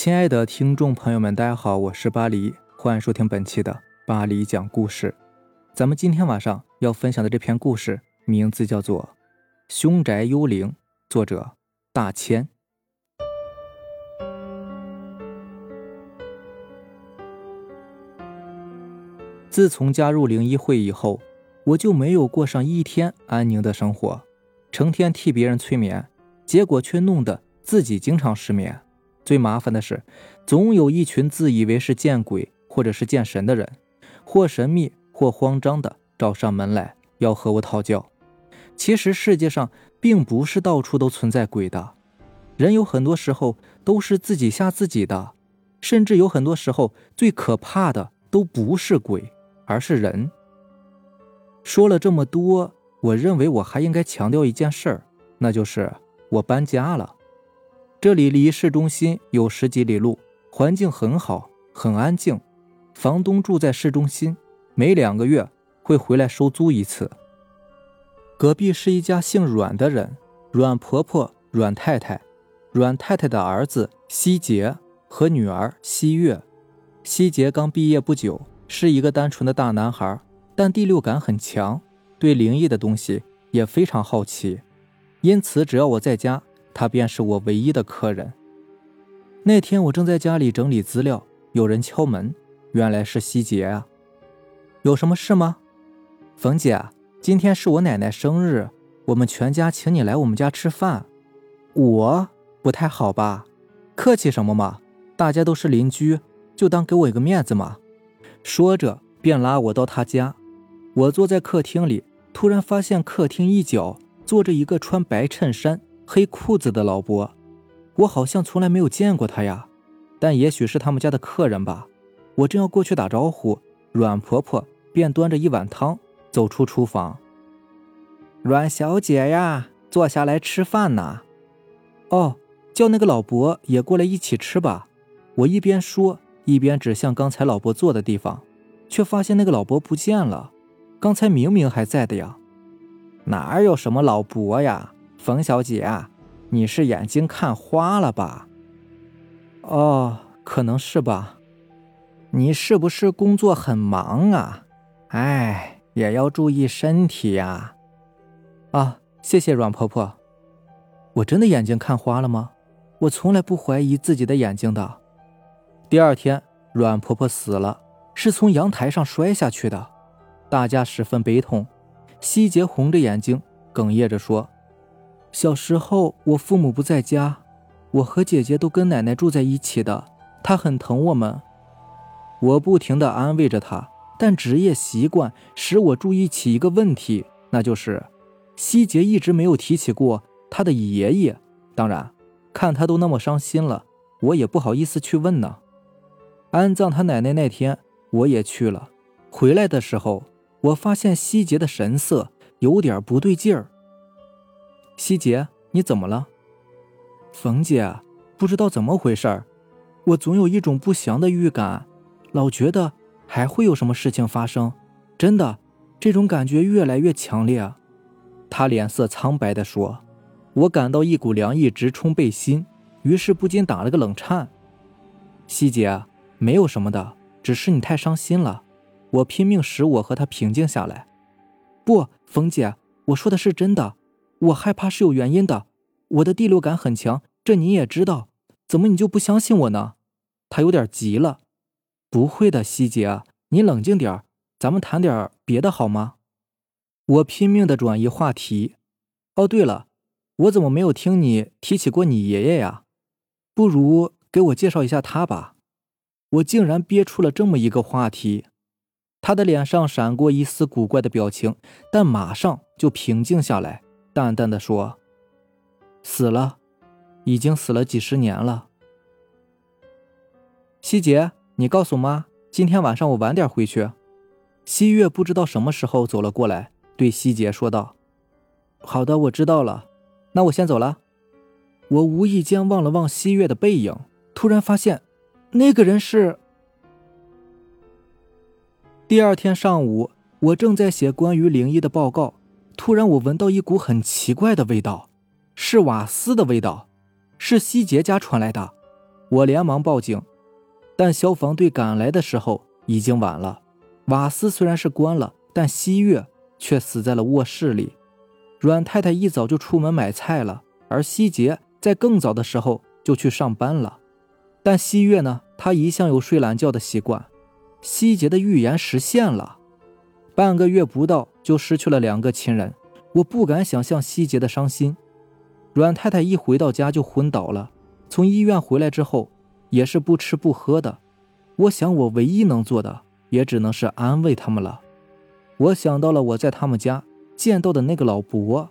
亲爱的听众朋友们，大家好，我是巴黎，欢迎收听本期的巴黎讲故事。咱们今天晚上要分享的这篇故事，名字叫做《凶宅幽灵》，作者大千。自从加入灵异会以后，我就没有过上一天安宁的生活，成天替别人催眠，结果却弄得自己经常失眠。最麻烦的是，总有一群自以为是见鬼或者是见神的人，或神秘或慌张的找上门来要和我讨教。其实世界上并不是到处都存在鬼的，人有很多时候都是自己吓自己的，甚至有很多时候最可怕的都不是鬼，而是人。说了这么多，我认为我还应该强调一件事儿，那就是我搬家了。这里离市中心有十几里路，环境很好，很安静。房东住在市中心，每两个月会回来收租一次。隔壁是一家姓阮的人，阮婆婆、阮太太、阮太太的儿子希杰和女儿希月。希杰刚毕业不久，是一个单纯的大男孩，但第六感很强，对灵异的东西也非常好奇，因此只要我在家。他便是我唯一的客人。那天我正在家里整理资料，有人敲门，原来是希杰啊。有什么事吗？冯姐，今天是我奶奶生日，我们全家请你来我们家吃饭。我不太好吧？客气什么嘛，大家都是邻居，就当给我一个面子嘛。说着便拉我到他家。我坐在客厅里，突然发现客厅一角坐着一个穿白衬衫。黑裤子的老伯，我好像从来没有见过他呀，但也许是他们家的客人吧。我正要过去打招呼，阮婆婆便端着一碗汤走出厨房。阮小姐呀，坐下来吃饭呢。哦，叫那个老伯也过来一起吃吧。我一边说，一边指向刚才老伯坐的地方，却发现那个老伯不见了。刚才明明还在的呀，哪有什么老伯呀？冯小姐，你是眼睛看花了吧？哦，可能是吧。你是不是工作很忙啊？哎，也要注意身体呀。啊，谢谢阮婆婆。我真的眼睛看花了吗？我从来不怀疑自己的眼睛的。第二天，阮婆婆死了，是从阳台上摔下去的，大家十分悲痛。希杰红着眼睛，哽咽着说。小时候，我父母不在家，我和姐姐都跟奶奶住在一起的。她很疼我们，我不停地安慰着她。但职业习惯使我注意起一个问题，那就是希杰一直没有提起过他的爷爷。当然，看他都那么伤心了，我也不好意思去问呢。安葬他奶奶那天，我也去了。回来的时候，我发现希杰的神色有点不对劲儿。希杰，你怎么了？冯姐，不知道怎么回事我总有一种不祥的预感，老觉得还会有什么事情发生。真的，这种感觉越来越强烈。他脸色苍白地说：“我感到一股凉意直冲背心，于是不禁打了个冷颤。”希杰，没有什么的，只是你太伤心了。我拼命使我和他平静下来。不，冯姐，我说的是真的。我害怕是有原因的，我的第六感很强，这你也知道，怎么你就不相信我呢？他有点急了。不会的，希杰，你冷静点咱们谈点别的好吗？我拼命的转移话题。哦，对了，我怎么没有听你提起过你爷爷呀？不如给我介绍一下他吧。我竟然憋出了这么一个话题。他的脸上闪过一丝古怪的表情，但马上就平静下来。淡淡的说：“死了，已经死了几十年了。”希杰，你告诉妈，今天晚上我晚点回去。希月不知道什么时候走了过来，对希杰说道：“好的，我知道了。那我先走了。”我无意间望了望希月的背影，突然发现，那个人是……第二天上午，我正在写关于灵异的报告。突然，我闻到一股很奇怪的味道，是瓦斯的味道，是希杰家传来的。我连忙报警，但消防队赶来的时候已经晚了。瓦斯虽然是关了，但西月却死在了卧室里。阮太太一早就出门买菜了，而西杰在更早的时候就去上班了。但西月呢，他一向有睡懒觉的习惯。西杰的预言实现了，半个月不到就失去了两个亲人。我不敢想象希杰的伤心。阮太太一回到家就昏倒了，从医院回来之后也是不吃不喝的。我想，我唯一能做的也只能是安慰他们了。我想到了我在他们家见到的那个老伯。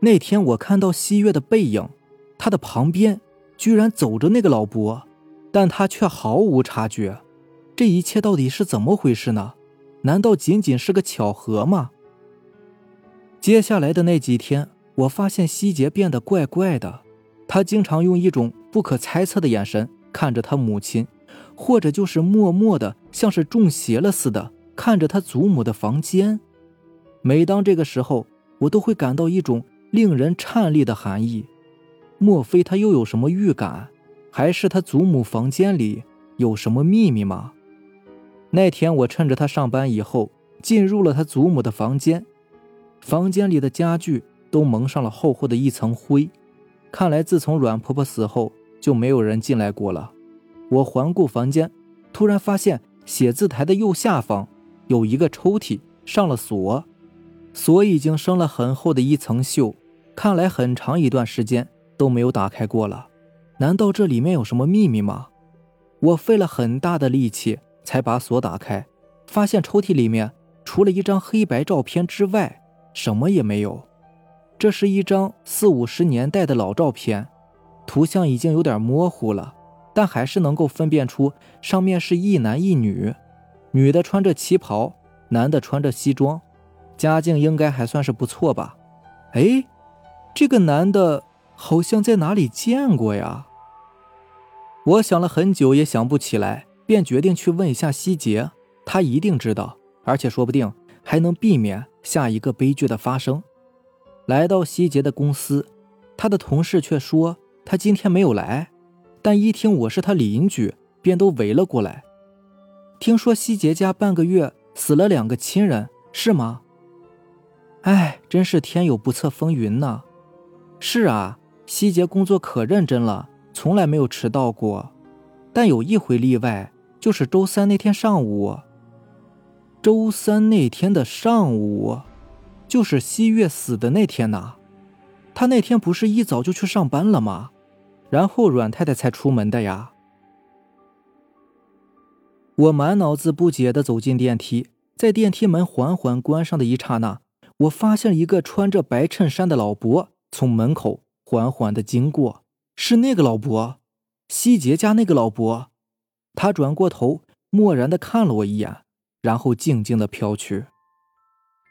那天我看到西月的背影，他的旁边居然走着那个老伯，但他却毫无察觉。这一切到底是怎么回事呢？难道仅仅是个巧合吗？接下来的那几天，我发现希杰变得怪怪的。他经常用一种不可猜测的眼神看着他母亲，或者就是默默的，像是中邪了似的看着他祖母的房间。每当这个时候，我都会感到一种令人颤栗的寒意。莫非他又有什么预感？还是他祖母房间里有什么秘密吗？那天我趁着他上班以后，进入了他祖母的房间。房间里的家具都蒙上了厚厚的一层灰，看来自从阮婆婆死后就没有人进来过了。我环顾房间，突然发现写字台的右下方有一个抽屉上了锁，锁已经生了很厚的一层锈，看来很长一段时间都没有打开过了。难道这里面有什么秘密吗？我费了很大的力气才把锁打开，发现抽屉里面除了一张黑白照片之外。什么也没有，这是一张四五十年代的老照片，图像已经有点模糊了，但还是能够分辨出上面是一男一女，女的穿着旗袍，男的穿着西装，家境应该还算是不错吧？哎，这个男的好像在哪里见过呀？我想了很久也想不起来，便决定去问一下希杰，他一定知道，而且说不定还能避免。下一个悲剧的发生，来到希杰的公司，他的同事却说他今天没有来，但一听我是他邻居，便都围了过来。听说希杰家半个月死了两个亲人，是吗？哎，真是天有不测风云呐！是啊，希杰工作可认真了，从来没有迟到过，但有一回例外，就是周三那天上午。周三那天的上午，就是西月死的那天呐。他那天不是一早就去上班了吗？然后阮太太才出门的呀。我满脑子不解的走进电梯，在电梯门缓缓关上的一刹那，我发现一个穿着白衬衫的老伯从门口缓缓的经过，是那个老伯，西杰家那个老伯。他转过头，漠然的看了我一眼。然后静静的飘去，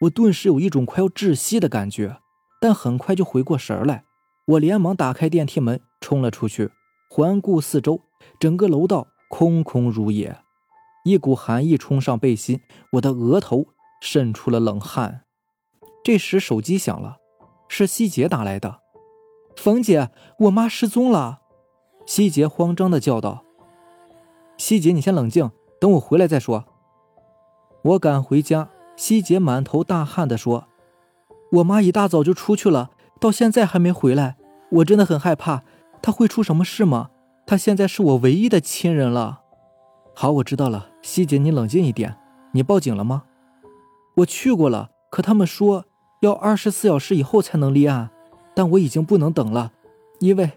我顿时有一种快要窒息的感觉，但很快就回过神来。我连忙打开电梯门，冲了出去，环顾四周，整个楼道空空如也，一股寒意冲上背心，我的额头渗出了冷汗。这时手机响了，是希杰打来的。冯姐，我妈失踪了！希杰慌张的叫道。希姐，你先冷静，等我回来再说。我赶回家，希姐满头大汗地说：“我妈一大早就出去了，到现在还没回来，我真的很害怕，她会出什么事吗？她现在是我唯一的亲人了。”好，我知道了，希姐，你冷静一点。你报警了吗？我去过了，可他们说要二十四小时以后才能立案，但我已经不能等了，因为，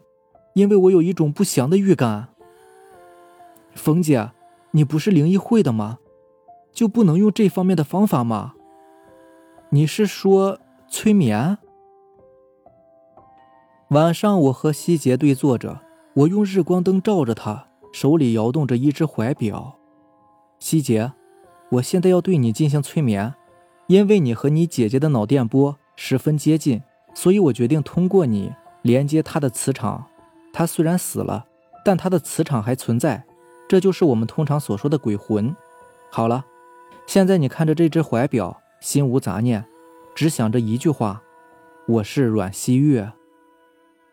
因为我有一种不祥的预感。冯姐，你不是灵异会的吗？就不能用这方面的方法吗？你是说催眠？晚上我和希杰对坐着，我用日光灯照着他，手里摇动着一只怀表。希杰，我现在要对你进行催眠，因为你和你姐姐的脑电波十分接近，所以我决定通过你连接她的磁场。她虽然死了，但她的磁场还存在，这就是我们通常所说的鬼魂。好了。现在你看着这只怀表，心无杂念，只想着一句话：“我是阮希月。”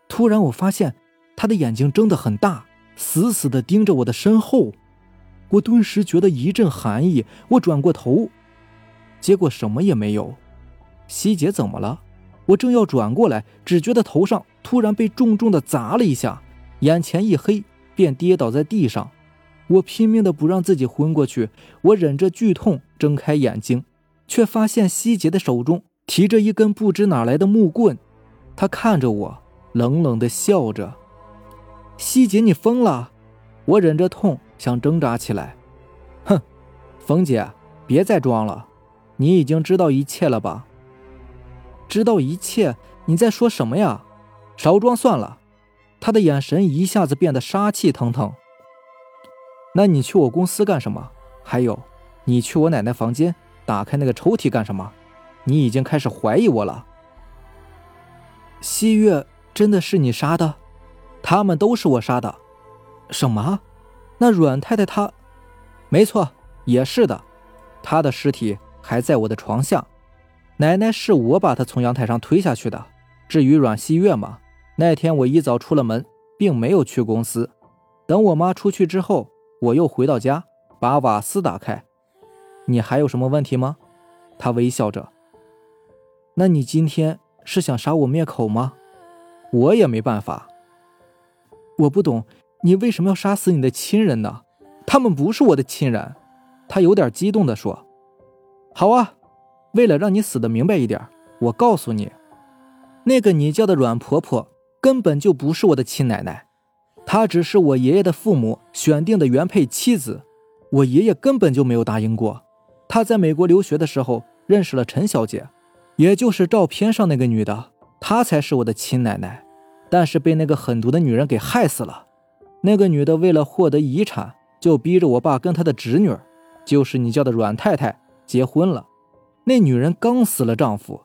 突然，我发现他的眼睛睁得很大，死死地盯着我的身后。我顿时觉得一阵寒意，我转过头，结果什么也没有。希姐怎么了？我正要转过来，只觉得头上突然被重重的砸了一下，眼前一黑，便跌倒在地上。我拼命的不让自己昏过去，我忍着剧痛睁开眼睛，却发现希杰的手中提着一根不知哪来的木棍，他看着我，冷冷的笑着。希杰，你疯了！我忍着痛想挣扎起来，哼，冯姐，别再装了，你已经知道一切了吧？知道一切？你在说什么呀？少装算了。他的眼神一下子变得杀气腾腾。那你去我公司干什么？还有，你去我奶奶房间打开那个抽屉干什么？你已经开始怀疑我了。西月真的是你杀的？他们都是我杀的。什么？那阮太太她？没错，也是的。她的尸体还在我的床下。奶奶是我把她从阳台上推下去的。至于阮西月嘛，那天我一早出了门，并没有去公司。等我妈出去之后，我又回到家，把瓦斯打开。你还有什么问题吗？他微笑着。那你今天是想杀我灭口吗？我也没办法。我不懂，你为什么要杀死你的亲人呢？他们不是我的亲人。他有点激动地说：“好啊，为了让你死的明白一点，我告诉你，那个你叫的阮婆婆根本就不是我的亲奶奶，她只是我爷爷的父母选定的原配妻子。我爷爷根本就没有答应过。他在美国留学的时候认识了陈小姐，也就是照片上那个女的，她才是我的亲奶奶。”但是被那个狠毒的女人给害死了。那个女的为了获得遗产，就逼着我爸跟他的侄女，就是你叫的阮太太结婚了。那女人刚死了丈夫，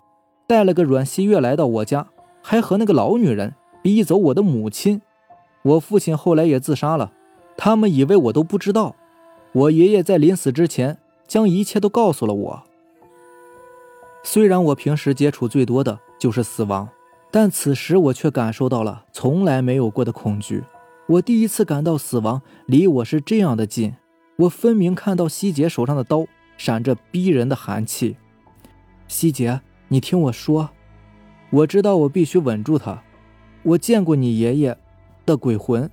带了个阮希月来到我家，还和那个老女人逼走我的母亲。我父亲后来也自杀了。他们以为我都不知道。我爷爷在临死之前将一切都告诉了我。虽然我平时接触最多的就是死亡。但此时我却感受到了从来没有过的恐惧。我第一次感到死亡离我是这样的近。我分明看到希杰手上的刀闪着逼人的寒气。希杰，你听我说，我知道我必须稳住他。我见过你爷爷的鬼魂。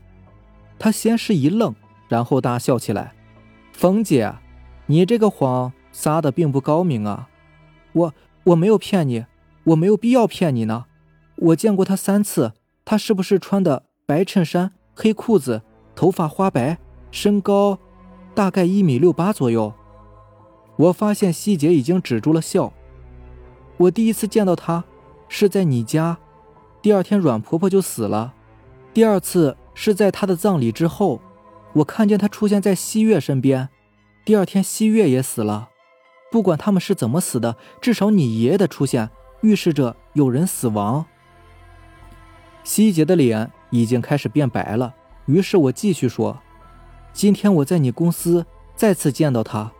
他先是一愣，然后大笑起来。冯姐，你这个谎撒的并不高明啊！我我没有骗你，我没有必要骗你呢。我见过他三次，他是不是穿的白衬衫、黑裤子，头发花白，身高大概一米六八左右？我发现希姐已经止住了笑。我第一次见到他是在你家，第二天阮婆婆就死了，第二次是在他的葬礼之后，我看见他出现在西月身边，第二天西月也死了。不管他们是怎么死的，至少你爷爷的出现预示着有人死亡。希杰的脸已经开始变白了，于是我继续说：“今天我在你公司再次见到他，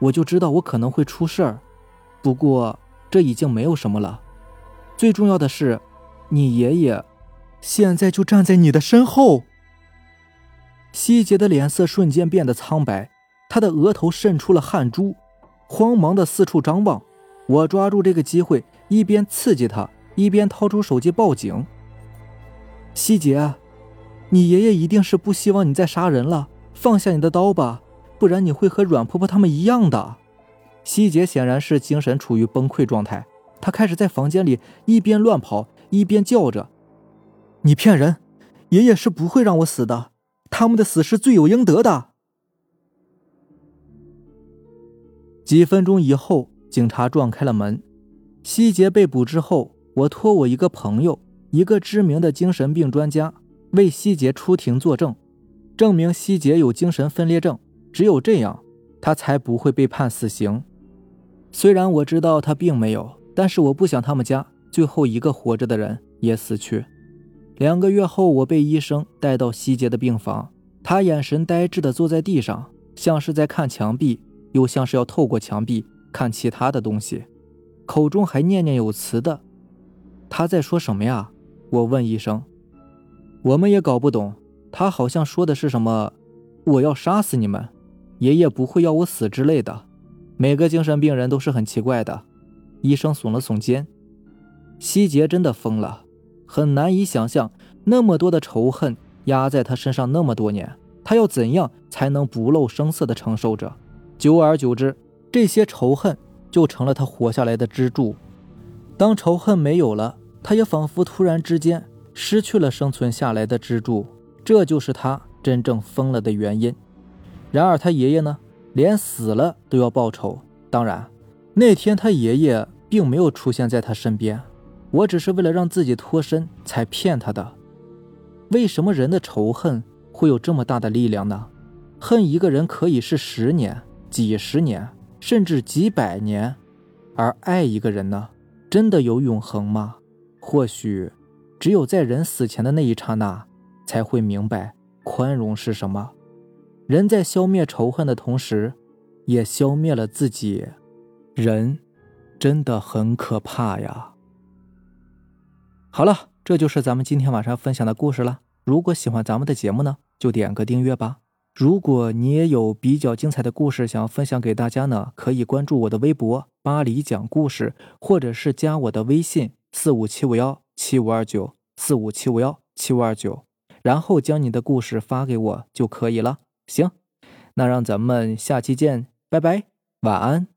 我就知道我可能会出事儿。不过这已经没有什么了。最重要的是，你爷爷现在就站在你的身后。”希杰的脸色瞬间变得苍白，他的额头渗出了汗珠，慌忙的四处张望。我抓住这个机会，一边刺激他，一边掏出手机报警。希杰，你爷爷一定是不希望你再杀人了。放下你的刀吧，不然你会和阮婆婆他们一样的。希杰显然是精神处于崩溃状态，他开始在房间里一边乱跑一边叫着：“你骗人！爷爷是不会让我死的，他们的死是罪有应得的。”几分钟以后，警察撞开了门。希杰被捕之后，我托我一个朋友。一个知名的精神病专家为希杰出庭作证，证明希杰有精神分裂症。只有这样，他才不会被判死刑。虽然我知道他并没有，但是我不想他们家最后一个活着的人也死去。两个月后，我被医生带到希杰的病房，他眼神呆滞地坐在地上，像是在看墙壁，又像是要透过墙壁看其他的东西，口中还念念有词的。他在说什么呀？我问医生：“我们也搞不懂，他好像说的是什么“我要杀死你们”，爷爷不会要我死之类的。每个精神病人都是很奇怪的。医生耸了耸肩，希杰真的疯了，很难以想象那么多的仇恨压在他身上那么多年，他要怎样才能不露声色的承受着？久而久之，这些仇恨就成了他活下来的支柱。当仇恨没有了，他也仿佛突然之间失去了生存下来的支柱，这就是他真正疯了的原因。然而他爷爷呢，连死了都要报仇。当然，那天他爷爷并没有出现在他身边，我只是为了让自己脱身才骗他的。为什么人的仇恨会有这么大的力量呢？恨一个人可以是十年、几十年，甚至几百年，而爱一个人呢？真的有永恒吗？或许，只有在人死前的那一刹那，才会明白宽容是什么。人在消灭仇恨的同时，也消灭了自己。人，真的很可怕呀。好了，这就是咱们今天晚上分享的故事了。如果喜欢咱们的节目呢，就点个订阅吧。如果你也有比较精彩的故事想要分享给大家呢，可以关注我的微博“巴黎讲故事”，或者是加我的微信四五七五幺七五二九四五七五幺七五二九，然后将你的故事发给我就可以了。行，那让咱们下期见，拜拜，晚安。